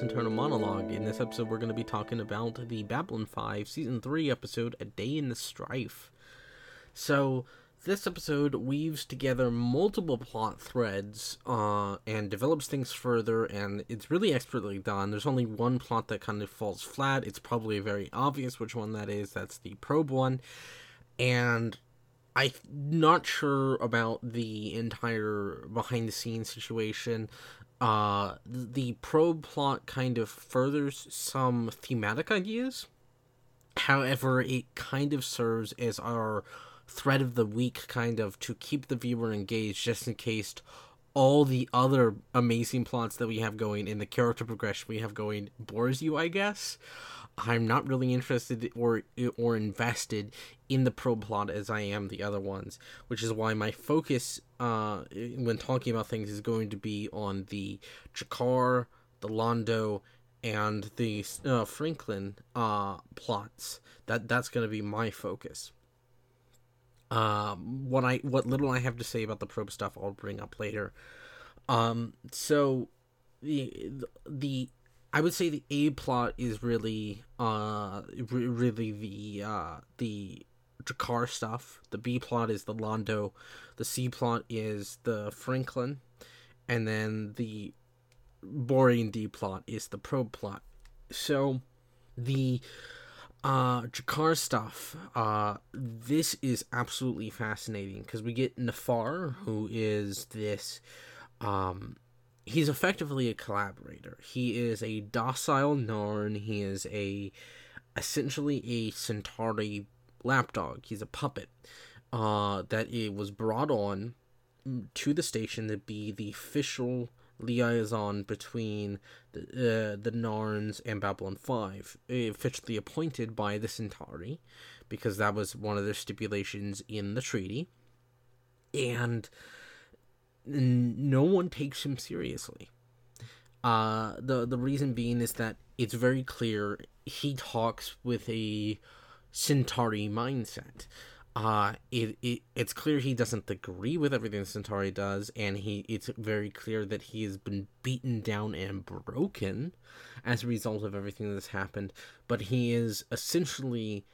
Internal Monologue. In this episode, we're going to be talking about the Babylon 5 Season 3 episode, A Day in the Strife. So, this episode weaves together multiple plot threads uh, and develops things further, and it's really expertly done. There's only one plot that kind of falls flat. It's probably very obvious which one that is. That's the probe one. And I'm not sure about the entire behind the scenes situation. Uh, the probe plot kind of furthers some thematic ideas. However, it kind of serves as our thread of the week, kind of to keep the viewer engaged, just in case all the other amazing plots that we have going and the character progression we have going bores you, I guess. I'm not really interested or or invested in the probe plot as I am the other ones, which is why my focus uh, when talking about things is going to be on the G'Kar, the Londo, and the uh, Franklin uh, plots. That that's going to be my focus. Um, what I what little I have to say about the probe stuff, I'll bring up later. Um, so the the I would say the A plot is really uh really the uh the G'Kar stuff. The B plot is the Londo. The C plot is the Franklin, and then the boring D plot is the probe plot. So the uh G'Kar stuff uh this is absolutely fascinating because we get Na'Far who is this um he's effectively a collaborator. He is a docile Narn. He is a essentially a Centauri lapdog. He's a puppet uh, that it was brought on to the station to be the official liaison between the, uh, the Narns and Babylon 5, officially appointed by the Centauri, because that was one of their stipulations in the treaty. And no one takes him seriously. Uh, the the reason being is that it's very clear he talks with a Centauri mindset. Uh, it, it it's clear he doesn't agree with everything Centauri does, and he it's very clear that he has been beaten down and broken as a result of everything that's happened. But he is essentially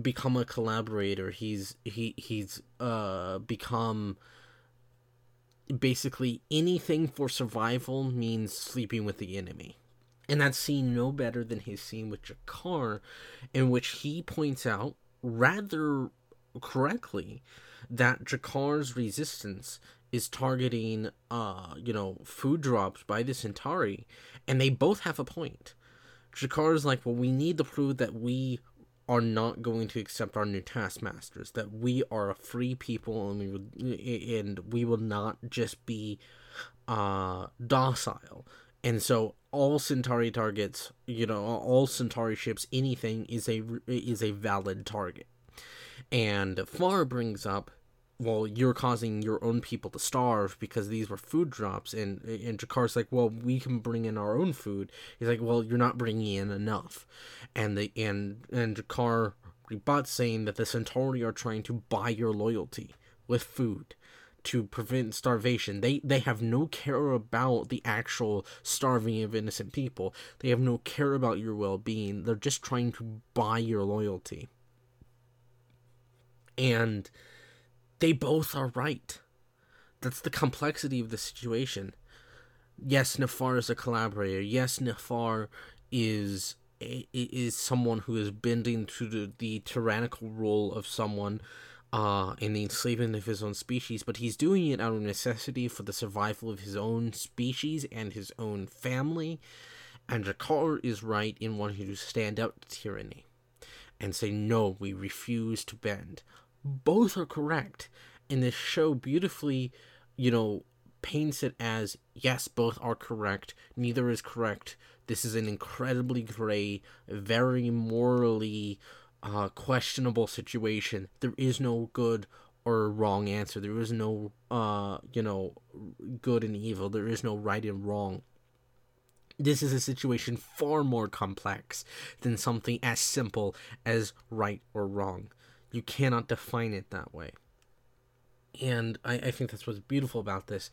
become a collaborator. He's he he's uh become basically anything for survival means sleeping with the enemy. And that's seen no better than his scene with G'Kar, in which he points out rather correctly that G'Kar's resistance is targeting uh, you know, food drops by the Centauri, and they both have a point. G'Kar's like, well, we need to prove that we are not going to accept our new taskmasters that we are a free people and we would and we will not just be uh docile and so all centauri targets you know all centauri ships anything is a is a valid target and far brings up well, you're causing your own people to starve because these were food drops. And, and G'Kar's like, well, we can bring in our own food. He's like, well, you're not bringing in enough. And the and and G'Kar rebuts saying that the Centauri are trying to buy your loyalty with food to prevent starvation. They they have no care about the actual starving of innocent people. They have no care about your well-being. They're just trying to buy your loyalty. And they both are right. That's the complexity of the situation. Yes, Na'Far is a collaborator. Yes, Na'Far is is someone who is bending to the, the tyrannical rule of someone uh, and the enslavement of his own species, but he's doing it out of necessity for the survival of his own species and his own family. And G'Kar is right in wanting to stand up to tyranny and say, no, we refuse to bend. Both are correct. And this show beautifully you know paints it as yes both are correct. Neither is correct. This is an incredibly gray very morally uh, questionable situation. There is no good or wrong answer. There is no uh you know good and evil. There is no right and wrong. This is a situation far more complex than something as simple as right or wrong. You cannot define it that way. And I, I think that's what's beautiful about this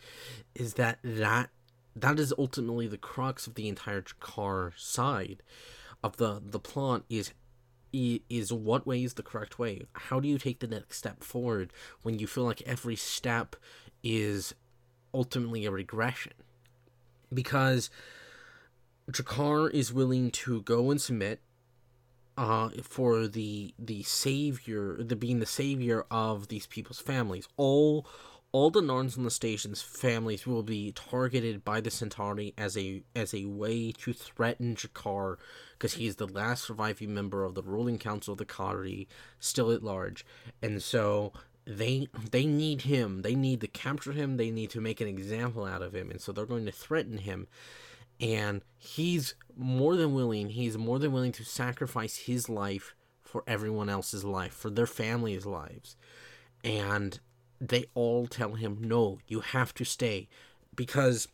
is that that that is ultimately the crux of the entire car side of the the plot is is what way is the correct way? How do you take the next step forward when you feel like every step is ultimately a regression? Because G'Kar is willing to go and submit uh, for the the savior, the being the savior of these people's families. All all the Narns on the station's families will be targeted by the Centauri as a as a way to threaten G'Kar because he's the last surviving member of the ruling council of the Kha'Ri, still at large, and so they they need him. They need to capture him. They need to make an example out of him, and so they're going to threaten him. And he's more than willing. He's more than willing to sacrifice his life for everyone else's life, for their family's lives, and they all tell him, "No, you have to stay," because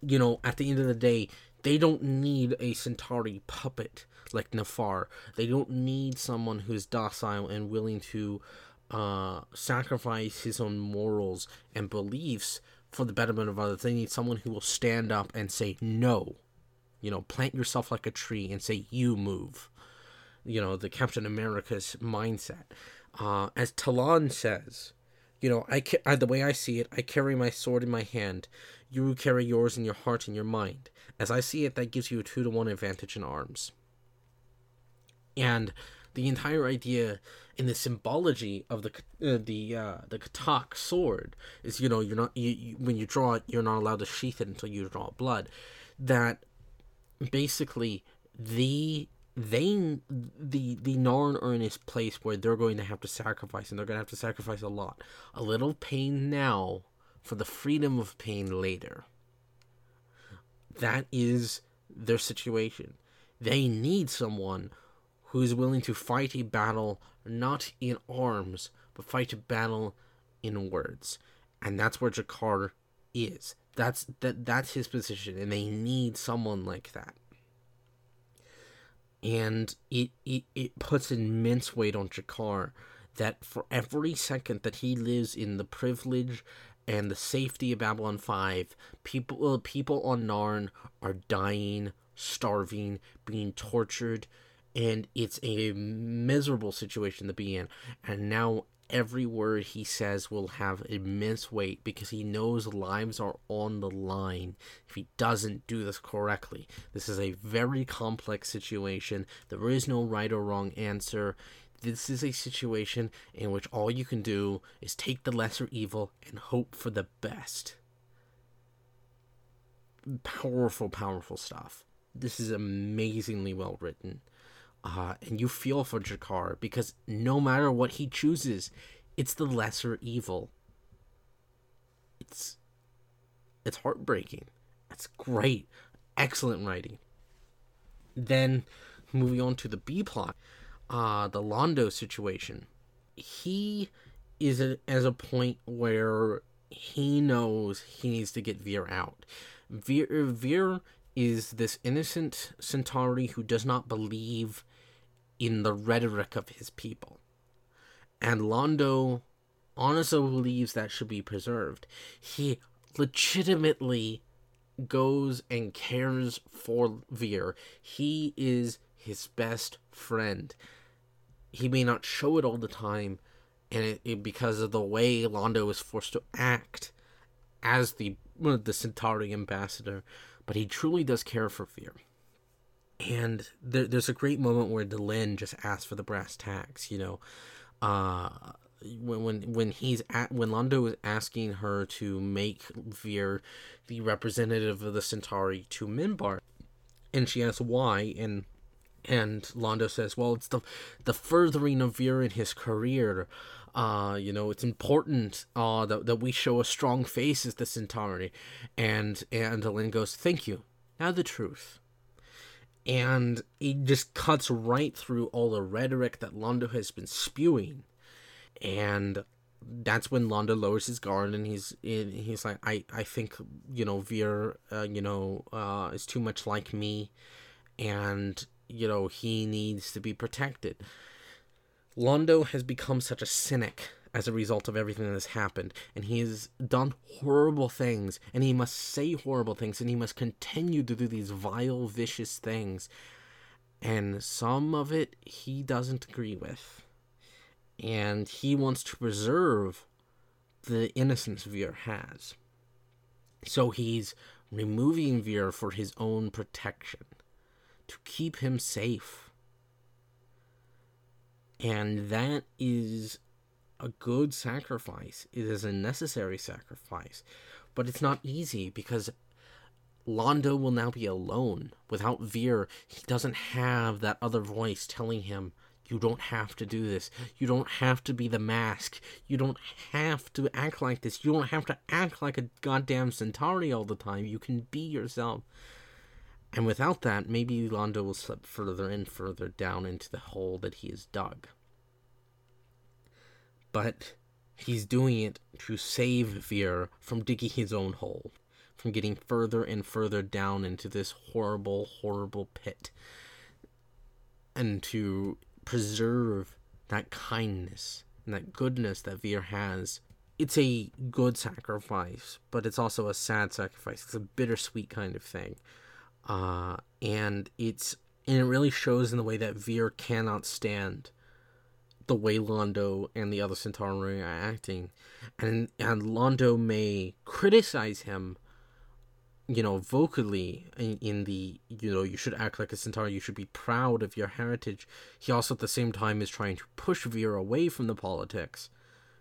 you know at the end of the day they don't need a Centauri puppet like Na'Far. They don't need someone who's docile and willing to uh, sacrifice his own morals and beliefs for the betterment of others. They need someone who will stand up and say no. You know, plant yourself like a tree and say you move. You know, the Captain America's mindset. Uh, as Ta'Lon says, you know, I, ca- I the way I see it, I carry my sword in my hand. You carry yours in your heart and your mind. As I see it, that gives you a two to one advantage in arms. And the entire idea in the symbology of the uh, the uh, the Ka'Toc sword is, you know, you're not you, you, when you draw it, you're not allowed to sheath it until you draw blood. That basically the they the the Narn are in this place where they're going to have to sacrifice, and they're going to have to sacrifice a lot. A little pain now for the freedom of pain later. That is their situation. They need someone who is willing to fight a battle not in arms, but fight a battle in words. And that's where G'Kar is. That's that that's his position, and they need someone like that. And it, it, it puts immense weight on G'Kar that for every second that he lives in the privilege and the safety of Babylon 5, people uh, people on Narn are dying, starving, being tortured, and it's a miserable situation to be in. And now every word he says will have immense weight because he knows lives are on the line if he doesn't do this correctly. This is a very complex situation. There is no right or wrong answer this is a situation in which all you can do is take the lesser evil and hope for the best. Powerful, powerful stuff. This is amazingly well written. Uh, and you feel for G'Kar because no matter what he chooses, it's the lesser evil. It's it's heartbreaking. It's great. Excellent writing. Then moving on to the B plot uh, the Londo situation, he is at as a point where he knows he needs to get Vir out. Vir, Vir is this innocent Centauri who does not believe in the rhetoric of his people. And Londo honestly believes that should be preserved. He legitimately goes and cares for Vir. He is his best friend. He may not show it all the time, and it, it, because of the way Londo is forced to act as the the Centauri ambassador, but he truly does care for Vir. And there, there's a great moment where Delenn just asks for the brass tacks, you know, uh, when when when he's at when Londo is asking her to make Vir the representative of the Centauri to Minbar, and she asks why, and and Londo says, "Well, it's the the furthering of Vir in his career. Uh, you know, it's important uh, that that we show a strong face as the Centauri." And and Delenn goes, "Thank you. Now the truth." And it just cuts right through all the rhetoric that Londo has been spewing, and that's when Londo lowers his guard and he's he's like, "I I think you know Vir, uh, you know, uh, is too much like me." and you know, he needs to be protected. Londo has become such a cynic as a result of everything that has happened. And he has done horrible things, and he must say horrible things, and he must continue to do these vile, vicious things. And some of it he doesn't agree with. And he wants to preserve the innocence Vir has. So he's removing Vir for his own protection, to keep him safe. And that is a good sacrifice. It is a necessary sacrifice. But it's not easy because Londo will now be alone. Without Vir, he doesn't have that other voice telling him, you don't have to do this. You don't have to be the mask. You don't have to act like this. You don't have to act like a goddamn Centauri all the time. You can be yourself. And without that, maybe Londo will slip further and further down into the hole that he has dug but he's doing it to save Vir from digging his own hole, from getting further and further down into this horrible, horrible pit, and to preserve that kindness and that goodness that Vir has. It's a good sacrifice, but it's also a sad sacrifice. It's a bittersweet kind of thing. Uh, and it's and it really shows in the way that Vir cannot stand the way Londo and the other Centauri are acting, and and Londo may criticize him, you know, vocally in, in, the you know you should act like a Centauri, you should be proud of your heritage. He also at the same time is trying to push Vir away from the politics,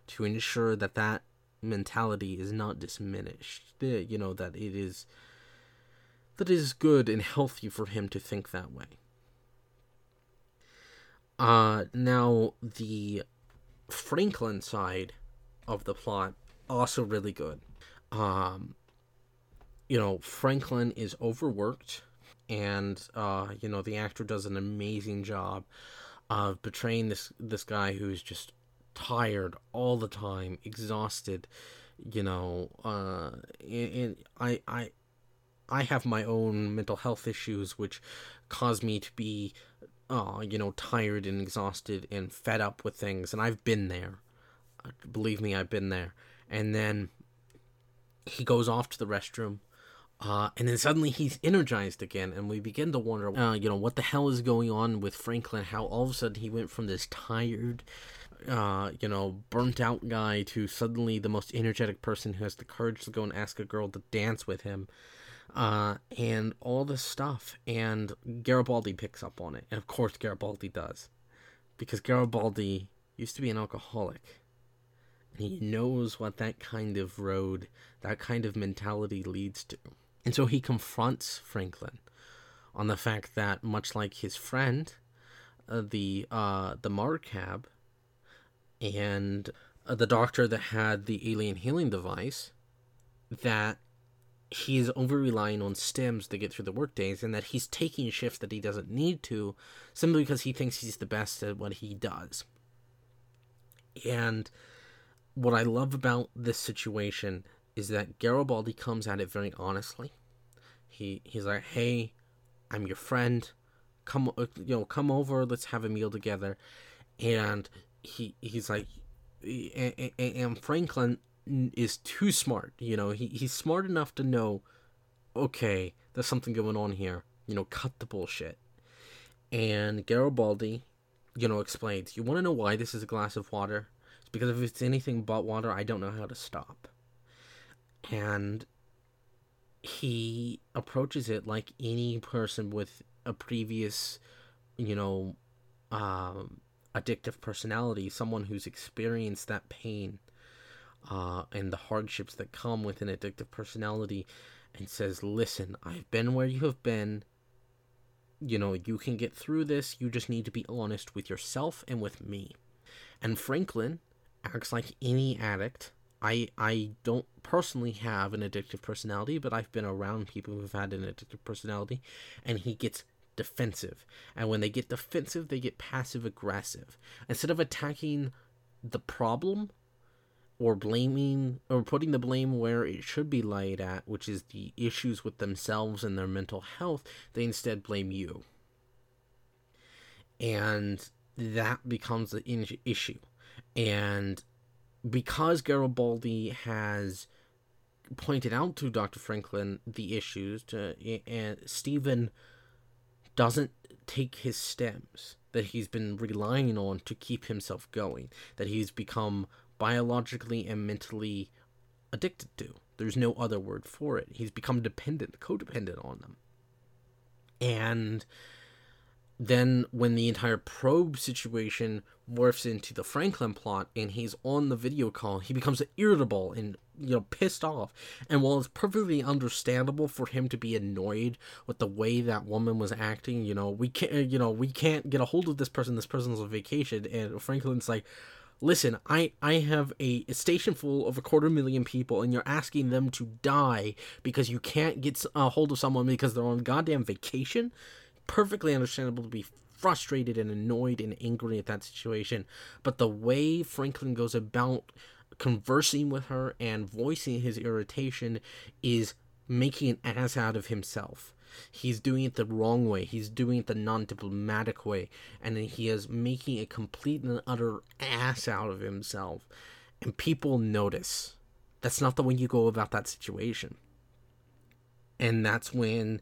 to ensure that that mentality is not diminished. Eh, you know that it is that it is good and healthy for him to think that way. Uh, now the Franklin side of the plot also really good. Um, you know, Franklin is overworked, and uh, you know the actor does an amazing job of portraying this this guy who's just tired all the time, exhausted. You know, uh, and, and I I I have my own mental health issues, which cause me to be uh, you know, tired and exhausted and fed up with things. And I've been there. Uh, believe me, I've been there. And then he goes off to the restroom. Uh, and then suddenly he's energized again, and we begin to wonder, uh, you know, what the hell is going on with Franklin? How all of a sudden he went from this tired, uh, you know, burnt out guy to suddenly the most energetic person who has the courage to go and ask a girl to dance with him uh, and all this stuff. And Garibaldi picks up on it. And of course, Garibaldi does. Because Garibaldi used to be an alcoholic. And he knows what that kind of road, that kind of mentality leads to. And so he confronts Franklin on the fact that, much like his friend, uh, the uh, the Markab, and uh, the doctor that had the alien healing device, that he's over relying on stims to get through the workdays and that he's taking shifts that he doesn't need to simply because he thinks he's the best at what he does. And what I love about this situation is that Garibaldi comes at it very honestly. He he's like, "Hey, I'm your friend. Come uh, you know, come over, let's have a meal together." And he he's like and, and Franklin is too smart. You know, he, he's smart enough to know, okay, there's something going on here. You know, cut the bullshit. And Garibaldi, you know, explains, you want to know why this is a glass of water? It's because if it's anything but water, I don't know how to stop. And he approaches it like any person with a previous, you know, um, addictive personality, someone who's experienced that pain uh, and the hardships that come with an addictive personality and says, Listen, I've been where you have been. You know, you can get through this. You just need to be honest with yourself and with me. And Franklin acts like any addict. I I don't personally have an addictive personality, but I've been around people who've had an addictive personality, and he gets defensive. And when they get defensive, they get passive aggressive. Instead of attacking the problem, or blaming or putting the blame where it should be laid at, which is the issues with themselves and their mental health, they instead blame you. And that becomes an issue. And because Garibaldi has pointed out to Dr. Franklin the issues, to, and Stephen doesn't take his stims that he's been relying on to keep himself going, that he's become biologically and mentally addicted to. There's no other word for it. He's become dependent, codependent on them. And then when the entire probe situation morphs into the Franklin plot and he's on the video call, he becomes irritable and you know pissed off. And while it's perfectly understandable for him to be annoyed with the way that woman was acting, you know, we can't you know, we can't get a hold of this person, this person's on vacation and Franklin's like Listen, I, I have a, a station full of a quarter million people, and you're asking them to die because you can't get a hold of someone because they're on goddamn vacation perfectly understandable to be frustrated and annoyed and angry at that situation. But the way Franklin goes about conversing with her and voicing his irritation is making an ass out of himself. He's doing it the wrong way. He's doing it the non diplomatic way. And he is making a complete and utter ass out of himself. And people notice. That's not the way you go about that situation. And that's when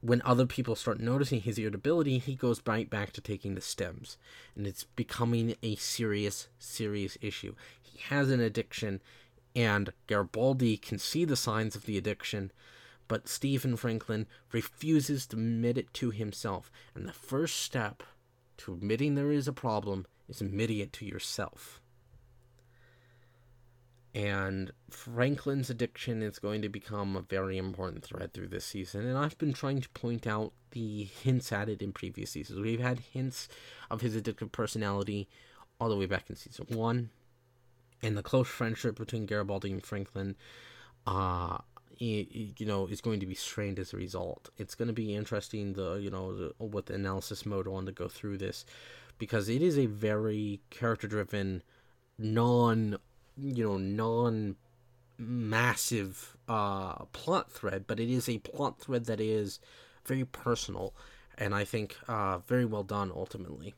when other people start noticing his irritability, he goes right back to taking the stims. And it's becoming a serious, serious issue. He has an addiction, and Garibaldi can see the signs of the addiction, but Stephen Franklin refuses to admit it to himself. And the first step to admitting there is a problem is admitting it to yourself and Franklin's addiction is going to become a very important thread through this season. And I've been trying to point out the hints at it in previous seasons. We've had hints of his addictive personality all the way back in season one, and the close friendship between Garibaldi and Franklin. Uh, you know is going to be strained as a result. It's going to be interesting the you know the, what the analysis mode on to go through this because it is a very character driven non you know non massive uh, plot thread, but it is a plot thread that is very personal and I think uh, very well done ultimately.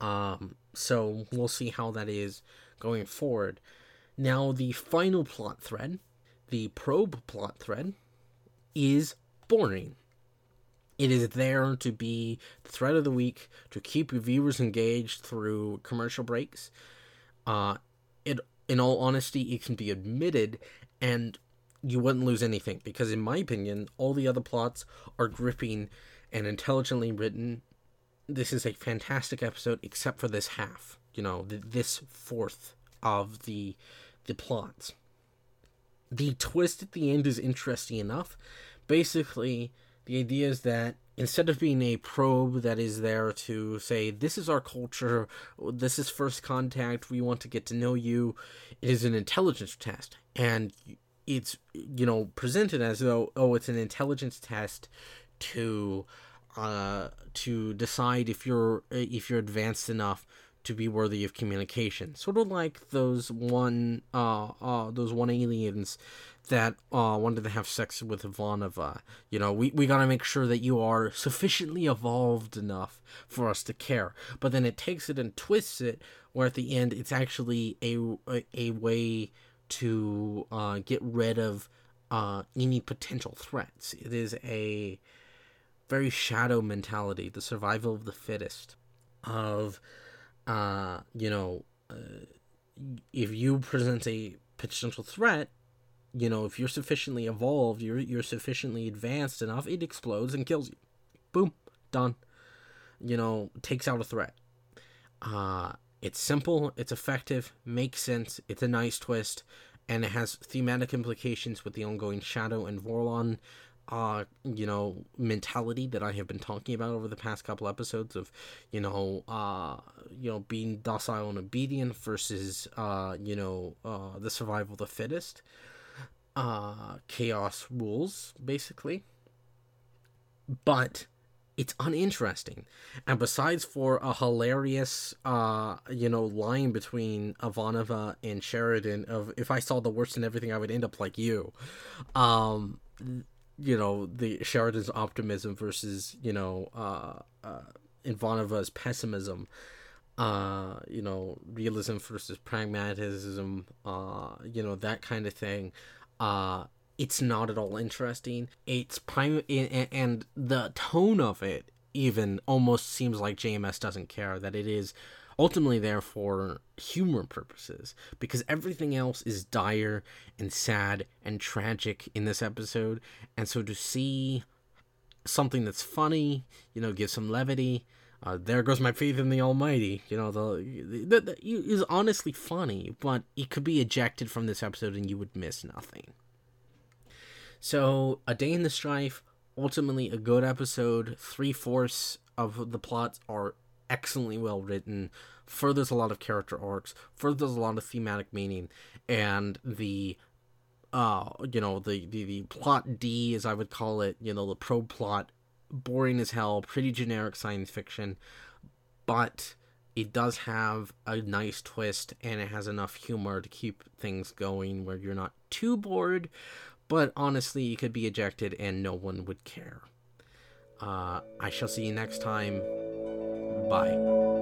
Um, so we'll see how that is going forward. Now, the final plot thread, the probe plot thread, is boring. It is there to be the thread of the week to keep viewers engaged through commercial breaks. Uh, it in all honesty it can be admitted and you wouldn't lose anything because in my opinion all the other plots are gripping and intelligently written this is a fantastic episode except for this half you know this fourth of the the plots the twist at the end is interesting enough. Basically the idea is that instead of being a probe that is there to say this is our culture this is first contact we want to get to know you it is an intelligence test. And it's you know presented as though oh it's an intelligence test to uh to decide if you're if you're advanced enough to be worthy of communication sort of like those one uh uh those one aliens that uh, wanted to have sex with Ivanova. You know, we, we gotta make sure that you are sufficiently evolved enough for us to care. But then it takes it and twists it, where at the end it's actually a, a, way to uh, get rid of uh, any potential threats. It is a very shadow mentality, the survival of the fittest, of, uh, you know, uh, if you present a potential threat, you know, if you're sufficiently evolved, you're you're sufficiently advanced enough, it explodes and kills you. Boom, done. You know, takes out a threat. Uh it's simple, it's effective, makes sense, it's a nice twist, and it has thematic implications with the ongoing Shadow and Vorlon uh, you know, mentality that I have been talking about over the past couple episodes of, you know, uh, you know, being docile and obedient versus, uh, you know, uh, the survival of the fittest uh, chaos rules, basically. But it's uninteresting. And besides for a hilarious, uh, you know, line between Ivanova and Sheridan of if I saw the worst in everything, I would end up like you. Um, you know, the Sheridan's optimism versus, you know, uh, uh, Ivanova's pessimism. uh, you know, realism versus pragmatism, uh, you know, that kind of thing. Uh, it's not at all interesting. It's prime, and the tone of it even almost seems like JMS doesn't care that it is ultimately there for humor purposes because everything else is dire and sad and tragic in this episode. And so to see something that's funny you know give some levity uh, there goes my faith in the almighty. You know the, the, the is honestly funny but it could be ejected from this episode and you would miss nothing. So a day in the strife ultimately a good episode. Three-fourths of the plots are excellently well written, furthers a lot of character arcs, furthers a lot of thematic meaning, and the uh you know the, the the plot D as I would call it, you know, the pro plot, boring as hell, pretty generic science fiction, but it does have a nice twist and it has enough humor to keep things going where you're not too bored, but honestly, you could be ejected and no one would care. Uh, I shall see you next time. Bye.